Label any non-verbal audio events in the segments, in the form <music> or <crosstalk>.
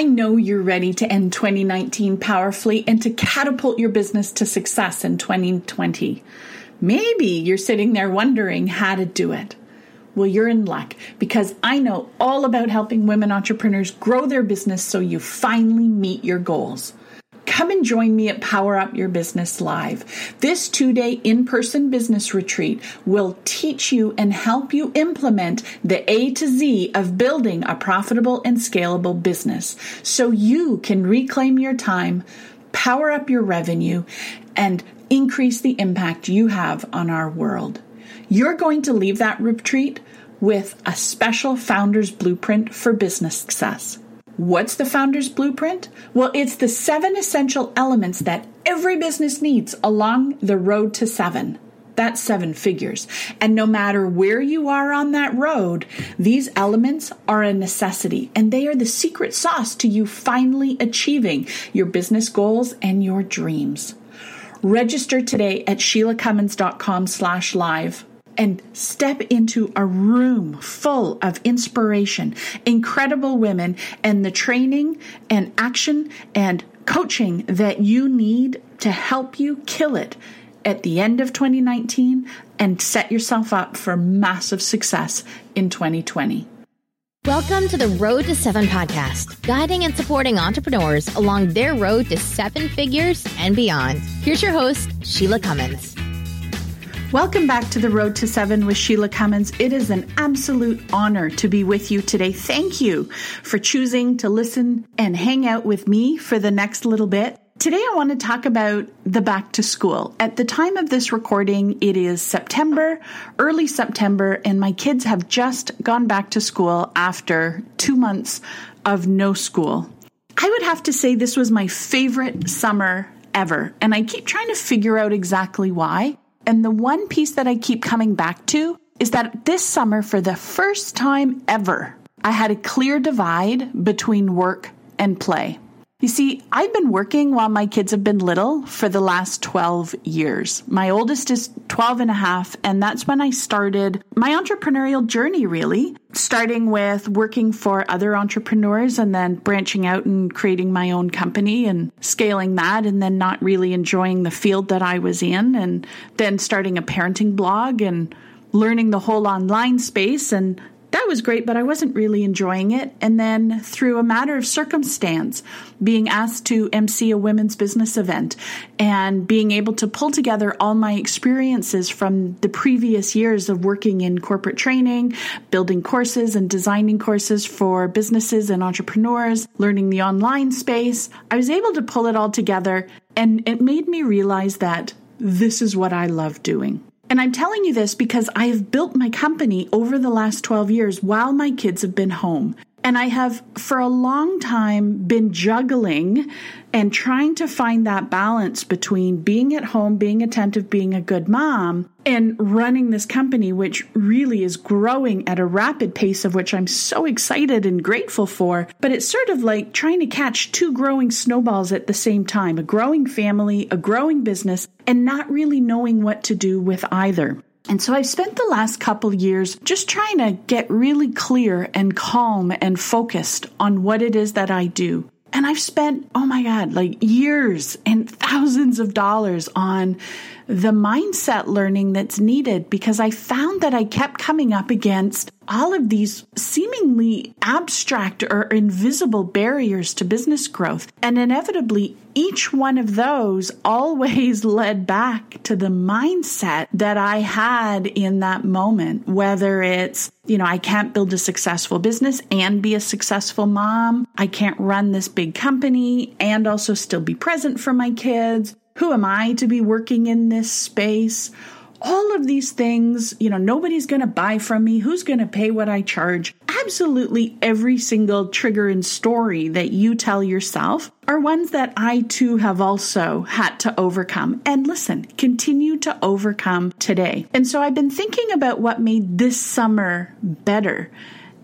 I know you're ready to end 2019 powerfully and to catapult your business to success in 2020. Maybe you're sitting there wondering how to do it. Well, you're in luck because I know all about helping women entrepreneurs grow their business so you finally meet your goals. Come and join me at Power Up Your Business Live. This two day in person business retreat will teach you and help you implement the A to Z of building a profitable and scalable business so you can reclaim your time, power up your revenue, and increase the impact you have on our world. You're going to leave that retreat with a special founder's blueprint for business success. What's the founder's blueprint? Well, it's the seven essential elements that every business needs along the road to seven. That's seven figures. And no matter where you are on that road, these elements are a necessity and they are the secret sauce to you finally achieving your business goals and your dreams. Register today at sheilacummins.com slash live and step into a room full of inspiration, incredible women, and the training and action and coaching that you need to help you kill it at the end of 2019 and set yourself up for massive success in 2020. Welcome to the Road to Seven podcast, guiding and supporting entrepreneurs along their road to seven figures and beyond. Here's your host, Sheila Cummins. Welcome back to the Road to Seven with Sheila Cummins. It is an absolute honor to be with you today. Thank you for choosing to listen and hang out with me for the next little bit. Today, I want to talk about the back to school. At the time of this recording, it is September, early September, and my kids have just gone back to school after two months of no school. I would have to say this was my favorite summer ever, and I keep trying to figure out exactly why. And the one piece that I keep coming back to is that this summer, for the first time ever, I had a clear divide between work and play. You see, I've been working while my kids have been little for the last 12 years. My oldest is 12 and a half, and that's when I started my entrepreneurial journey, really, starting with working for other entrepreneurs and then branching out and creating my own company and scaling that, and then not really enjoying the field that I was in, and then starting a parenting blog and learning the whole online space and that was great, but I wasn't really enjoying it. And then, through a matter of circumstance, being asked to MC a women's business event and being able to pull together all my experiences from the previous years of working in corporate training, building courses and designing courses for businesses and entrepreneurs, learning the online space, I was able to pull it all together. And it made me realize that this is what I love doing. And I'm telling you this because I have built my company over the last 12 years while my kids have been home. And I have for a long time been juggling and trying to find that balance between being at home, being attentive, being a good mom, and running this company, which really is growing at a rapid pace, of which I'm so excited and grateful for. But it's sort of like trying to catch two growing snowballs at the same time a growing family, a growing business, and not really knowing what to do with either. And so I've spent the last couple years just trying to get really clear and calm and focused on what it is that I do. And I've spent, oh my God, like years and thousands of dollars on the mindset learning that's needed because I found that I kept coming up against all of these seemingly abstract or invisible barriers to business growth. And inevitably, each one of those always <laughs> led back to the mindset that I had in that moment, whether it's, you know, I can't build a successful business and be a successful mom. I can't run this big company and also still be present for kids. Who am I to be working in this space? all of these things, you know, nobody's going to buy from me. Who's going to pay what I charge? Absolutely every single trigger and story that you tell yourself are ones that I too have also had to overcome. And listen, continue to overcome today. And so I've been thinking about what made this summer better.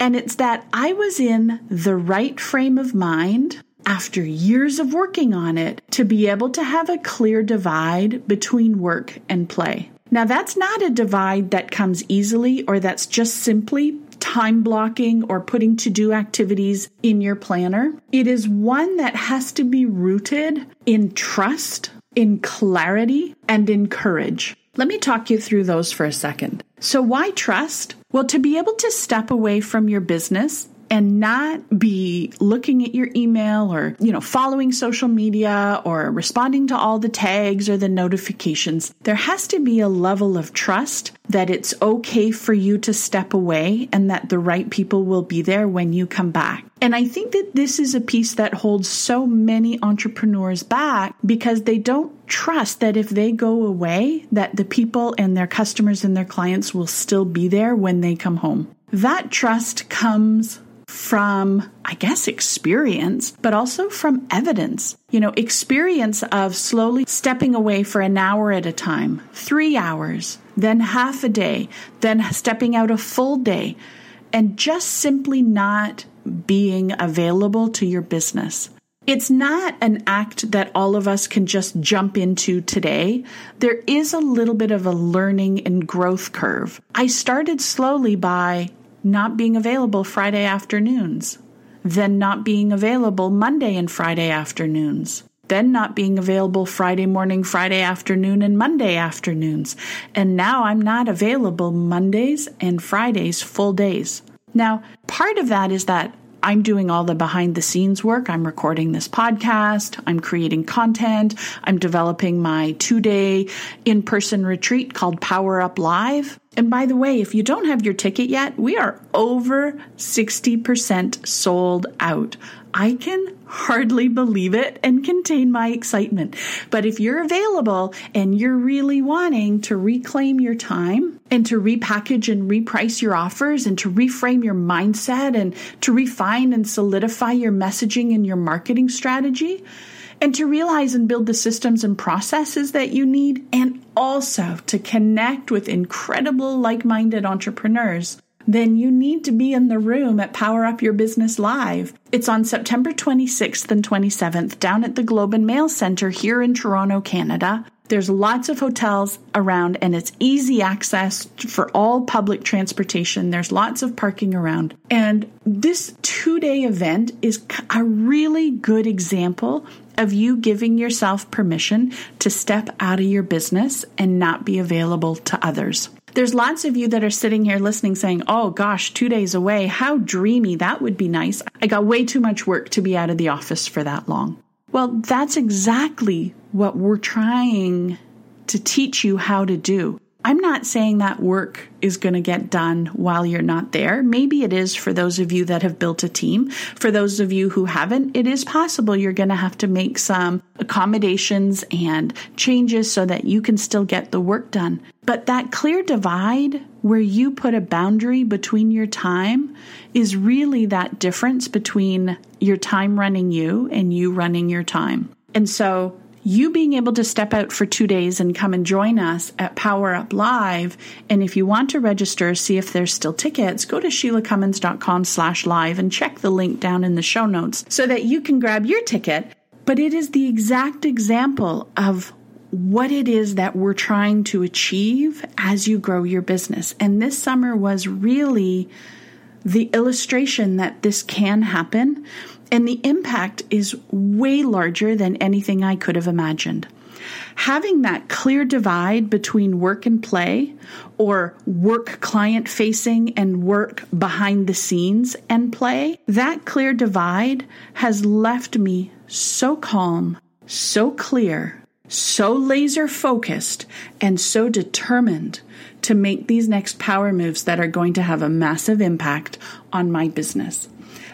And it's that I was in the right frame of mind after years of working on it to be able to have a clear divide between work and play. Now, that's not a divide that comes easily or that's just simply time blocking or putting to do activities in your planner. It is one that has to be rooted in trust, in clarity, and in courage. Let me talk you through those for a second. So, why trust? Well, to be able to step away from your business and not be looking at your email or, you know, following social media or responding to all the tags or the notifications. There has to be a level of trust that it's okay for you to step away and that the right people will be there when you come back. And I think that this is a piece that holds so many entrepreneurs back because they don't trust that if they go away that the people and their customers and their clients will still be there when they come home. That trust comes from, I guess, experience, but also from evidence. You know, experience of slowly stepping away for an hour at a time, three hours, then half a day, then stepping out a full day, and just simply not being available to your business. It's not an act that all of us can just jump into today. There is a little bit of a learning and growth curve. I started slowly by not being available Friday afternoons, then not being available Monday and Friday afternoons, then not being available Friday morning, Friday afternoon, and Monday afternoons. And now I'm not available Mondays and Fridays full days. Now, part of that is that I'm doing all the behind the scenes work. I'm recording this podcast. I'm creating content. I'm developing my two day in person retreat called Power Up Live. And by the way, if you don't have your ticket yet, we are over 60% sold out. I can hardly believe it and contain my excitement. But if you're available and you're really wanting to reclaim your time and to repackage and reprice your offers and to reframe your mindset and to refine and solidify your messaging and your marketing strategy, and to realize and build the systems and processes that you need, and also to connect with incredible like minded entrepreneurs then you need to be in the room at Power Up Your Business Live. It's on September 26th and 27th down at the Globe and Mail Center here in Toronto, Canada. There's lots of hotels around and it's easy access for all public transportation. There's lots of parking around. And this two day event is a really good example of you giving yourself permission to step out of your business and not be available to others. There's lots of you that are sitting here listening saying, oh gosh, two days away. How dreamy. That would be nice. I got way too much work to be out of the office for that long. Well, that's exactly what we're trying to teach you how to do. I'm not saying that work is going to get done while you're not there. Maybe it is for those of you that have built a team. For those of you who haven't, it is possible you're going to have to make some accommodations and changes so that you can still get the work done. But that clear divide where you put a boundary between your time is really that difference between your time running you and you running your time. And so you being able to step out for two days and come and join us at Power Up Live. And if you want to register, see if there's still tickets, go to SheilaCummins.com slash live and check the link down in the show notes so that you can grab your ticket. But it is the exact example of what it is that we're trying to achieve as you grow your business. And this summer was really the illustration that this can happen and the impact is way larger than anything I could have imagined. Having that clear divide between work and play, or work client facing and work behind the scenes and play, that clear divide has left me so calm, so clear, so laser focused, and so determined to make these next power moves that are going to have a massive impact on my business.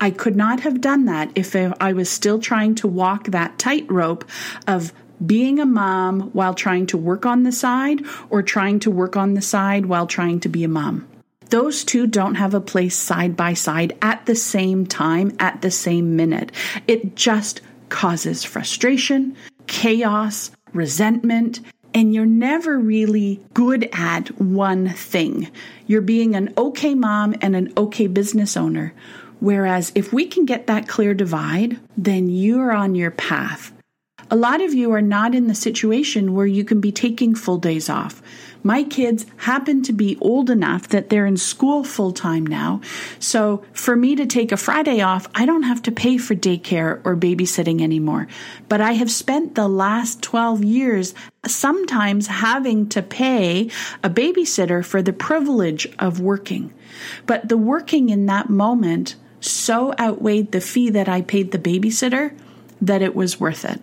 I could not have done that if I was still trying to walk that tightrope of being a mom while trying to work on the side or trying to work on the side while trying to be a mom. Those two don't have a place side by side at the same time, at the same minute. It just causes frustration, chaos, resentment, and you're never really good at one thing. You're being an okay mom and an okay business owner Whereas if we can get that clear divide, then you're on your path. A lot of you are not in the situation where you can be taking full days off. My kids happen to be old enough that they're in school full time now. So for me to take a Friday off, I don't have to pay for daycare or babysitting anymore. But I have spent the last 12 years sometimes having to pay a babysitter for the privilege of working. But the working in that moment so outweighed the fee that I paid the babysitter that it was worth it.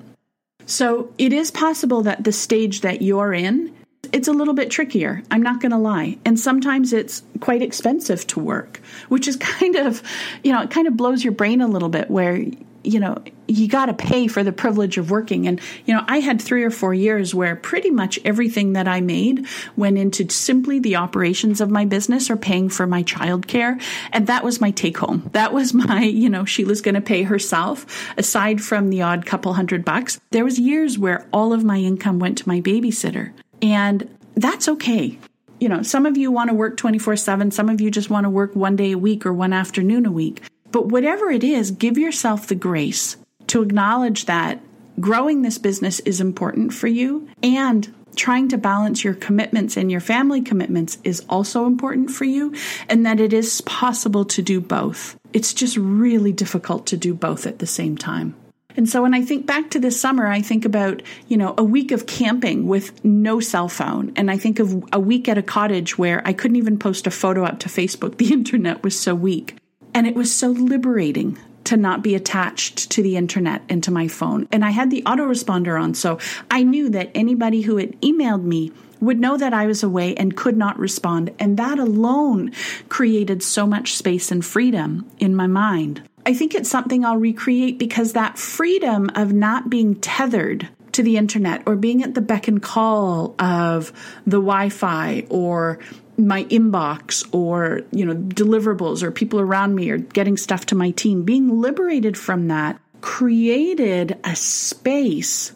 So it is possible that the stage that you're in it's a little bit trickier. I'm not going to lie. And sometimes it's quite expensive to work, which is <laughs> kind of, you know, it kind of blows your brain a little bit where, you know, you got to pay for the privilege of working. And, you know, I had three or four years where pretty much everything that I made went into simply the operations of my business or paying for my childcare. And that was my take home. That was my, <laughs> you know, Sheila's going to pay herself aside from the odd couple hundred bucks. There was years where all of my income went to my babysitter. And that's okay. You know, some of you want to work 24 7, some of you just want to work one day a week or one afternoon a week. But whatever it is, give yourself the grace to acknowledge that growing this business is important for you and trying to balance your commitments and your family commitments is also important for you, and that it is possible to do both. It's just really difficult to do both at the same time. And so when I think back to this summer, I think about, you know, a week of camping with no cell phone. And I think of a week at a cottage where I couldn't even post a photo up to Facebook. <laughs> The internet was so weak. And it was so liberating to not be attached to the internet and to my phone. And I had the autoresponder on. So I knew that anybody who had emailed me would know that I was away and could not respond. And that alone created so much space and freedom in my mind. I think it's something I'll recreate because that freedom of not being tethered to the internet or being at the beck and call of the Wi-Fi or my inbox or you know deliverables or people around me or getting stuff to my team. Being liberated from that created a space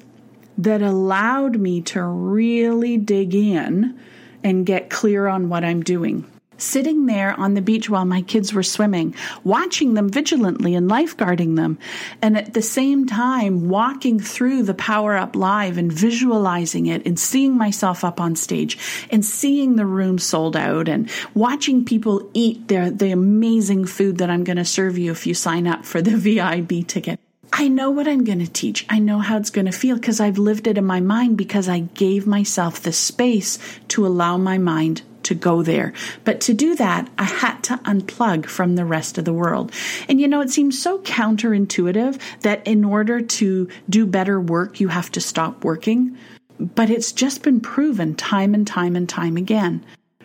that allowed me to really dig in and get clear on what I'm doing sitting there on the beach while my kids were swimming, watching them vigilantly and lifeguarding them, and at the same time walking through the Power Up Live and visualizing it and seeing myself up on stage and seeing the room sold out and watching people eat their the amazing food that I'm going to serve you if you sign up for the <laughs> VIP ticket. I know what I'm going to teach. I know how it's going to feel because I've lived it in my mind because I gave myself the space to allow my mind to go there. But to do that, I had to unplug from the rest of the world. And you know, it seems so counterintuitive that in order to do better work, you have to stop working. But it's just been proven time and time and time again.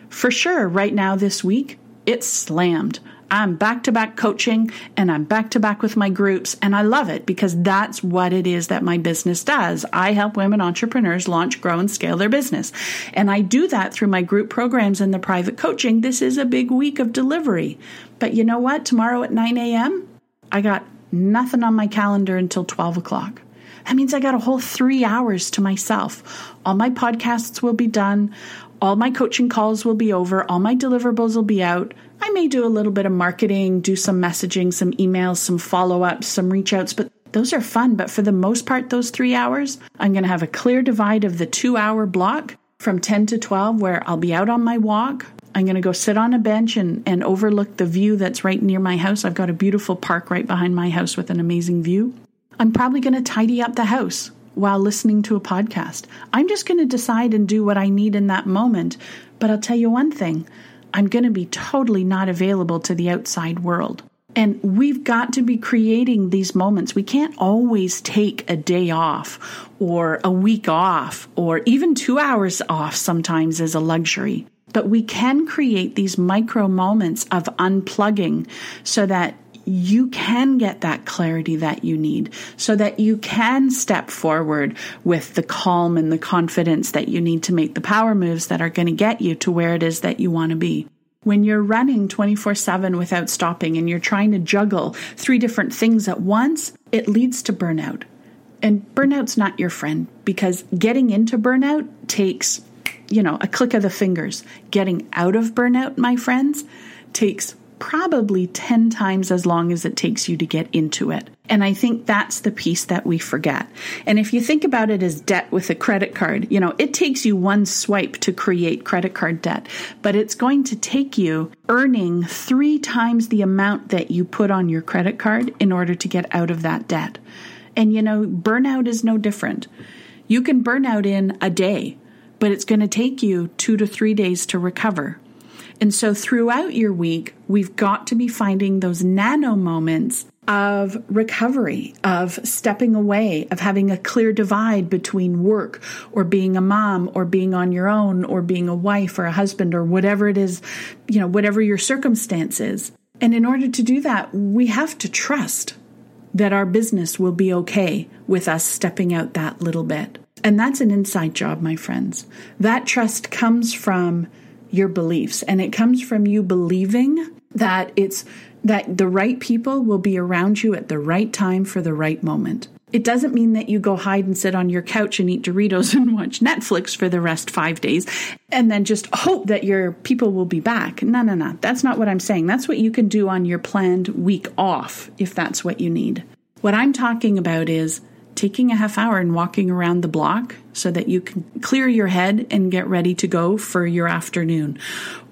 For sure, right now this week, it's slammed. I'm back to back coaching and I'm back to back with my groups. And I love it because that's what it is that my business does. I help women entrepreneurs launch, grow, and scale their business. And I do that through my group programs and the private coaching. This is a big week of delivery. But you know what? Tomorrow at 9 a.m., I got nothing on my calendar until 12 o'clock. That means I got a whole three hours to myself. All my podcasts will be done. All my coaching calls will be over. All my deliverables will be out. I may do a little bit of marketing, do some messaging, some emails, some follow ups, some reach outs, but those are fun. But for the most part, those three hours, I'm going to have a clear divide of the two hour block from 10 to 12 where I'll be out on my walk. I'm going to go sit on a bench and, and overlook the view that's right near my house. I've got a beautiful park right behind my house with an amazing view. I'm probably going to tidy up the house while listening to a podcast. I'm just going to decide and do what I need in that moment. But I'll tell you one thing I'm going to be totally not available to the outside world. And we've got to be creating these moments. We can't always take a day off or a week off or even two hours off sometimes as a luxury. But we can create these micro moments of unplugging so that you can get that clarity that you need so that you can step forward with the calm and the confidence that you need to make the power moves that are going to get you to where it is that you want to be. When you're running 24 7 without stopping and you're trying to juggle three different things at once, it leads to burnout. And burnout's not your friend because getting into burnout takes, you know, a click of the fingers. Getting out of burnout, my friends, takes probably 10 times as long as it takes you to get into it. And I think that's the piece that we forget. And if you think about it as debt with a credit card, you know, it takes you one swipe to create credit card debt, but it's going to take you earning three times the amount that you put on your credit card in order to get out of that debt. And you know, burnout is no different. You can burn out in a day, but it's going to take you two to three days to recover. And so throughout your week, we've got to be finding those nano moments of recovery, of stepping away, of having a clear divide between work or being a mom or being on your own or being a wife or a husband or whatever it is, you know, whatever your circumstance is. And in order to do that, we have to trust that our business will be okay with us stepping out that little bit. And that's an inside job, my friends. That trust comes from your beliefs and it comes from you believing that it's that the right people will be around you at the right time for the right moment. It doesn't mean that you go hide and sit on your couch and eat Doritos <laughs> and watch Netflix for the rest five days and then just hope that your people will be back. No, no, no. That's not what I'm saying. That's what you can do on your planned week off if that's what you need. What I'm talking about is taking a half hour and walking around the block so that you can clear your head and get ready to go for your afternoon.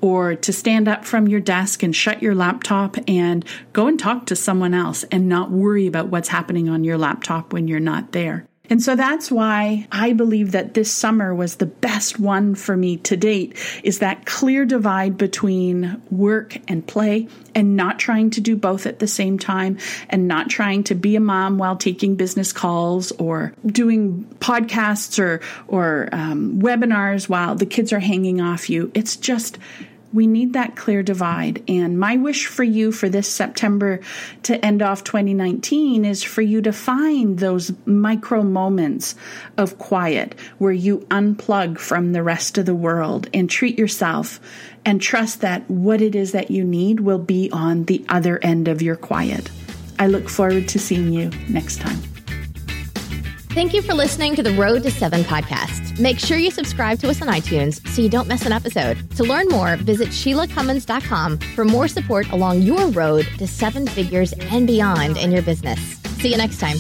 Or to stand up from your desk and shut your laptop and go and talk to someone else and not worry about what's happening on your laptop when you're not there. And so that's why I believe that this summer was the best one for me to date is that clear divide between work and play and not trying to do both at the same time and not trying to be a mom while taking business calls or doing podcasts or or um, webinars while the kids are hanging off you. It's just we need that clear divide. And my wish for you for this September to end off 2019 is for you to find those micro moments of quiet where you unplug from the rest of the world and treat yourself and trust that what it is that you need will be on the other end of your quiet. I look forward to seeing you next time. Thank you for listening to the Road to Seven podcast. Make sure you subscribe to us on iTunes so you don't miss an episode. To learn more, visit SheilaCummins.com for more support along your road to seven figures and beyond in your business. See you next time.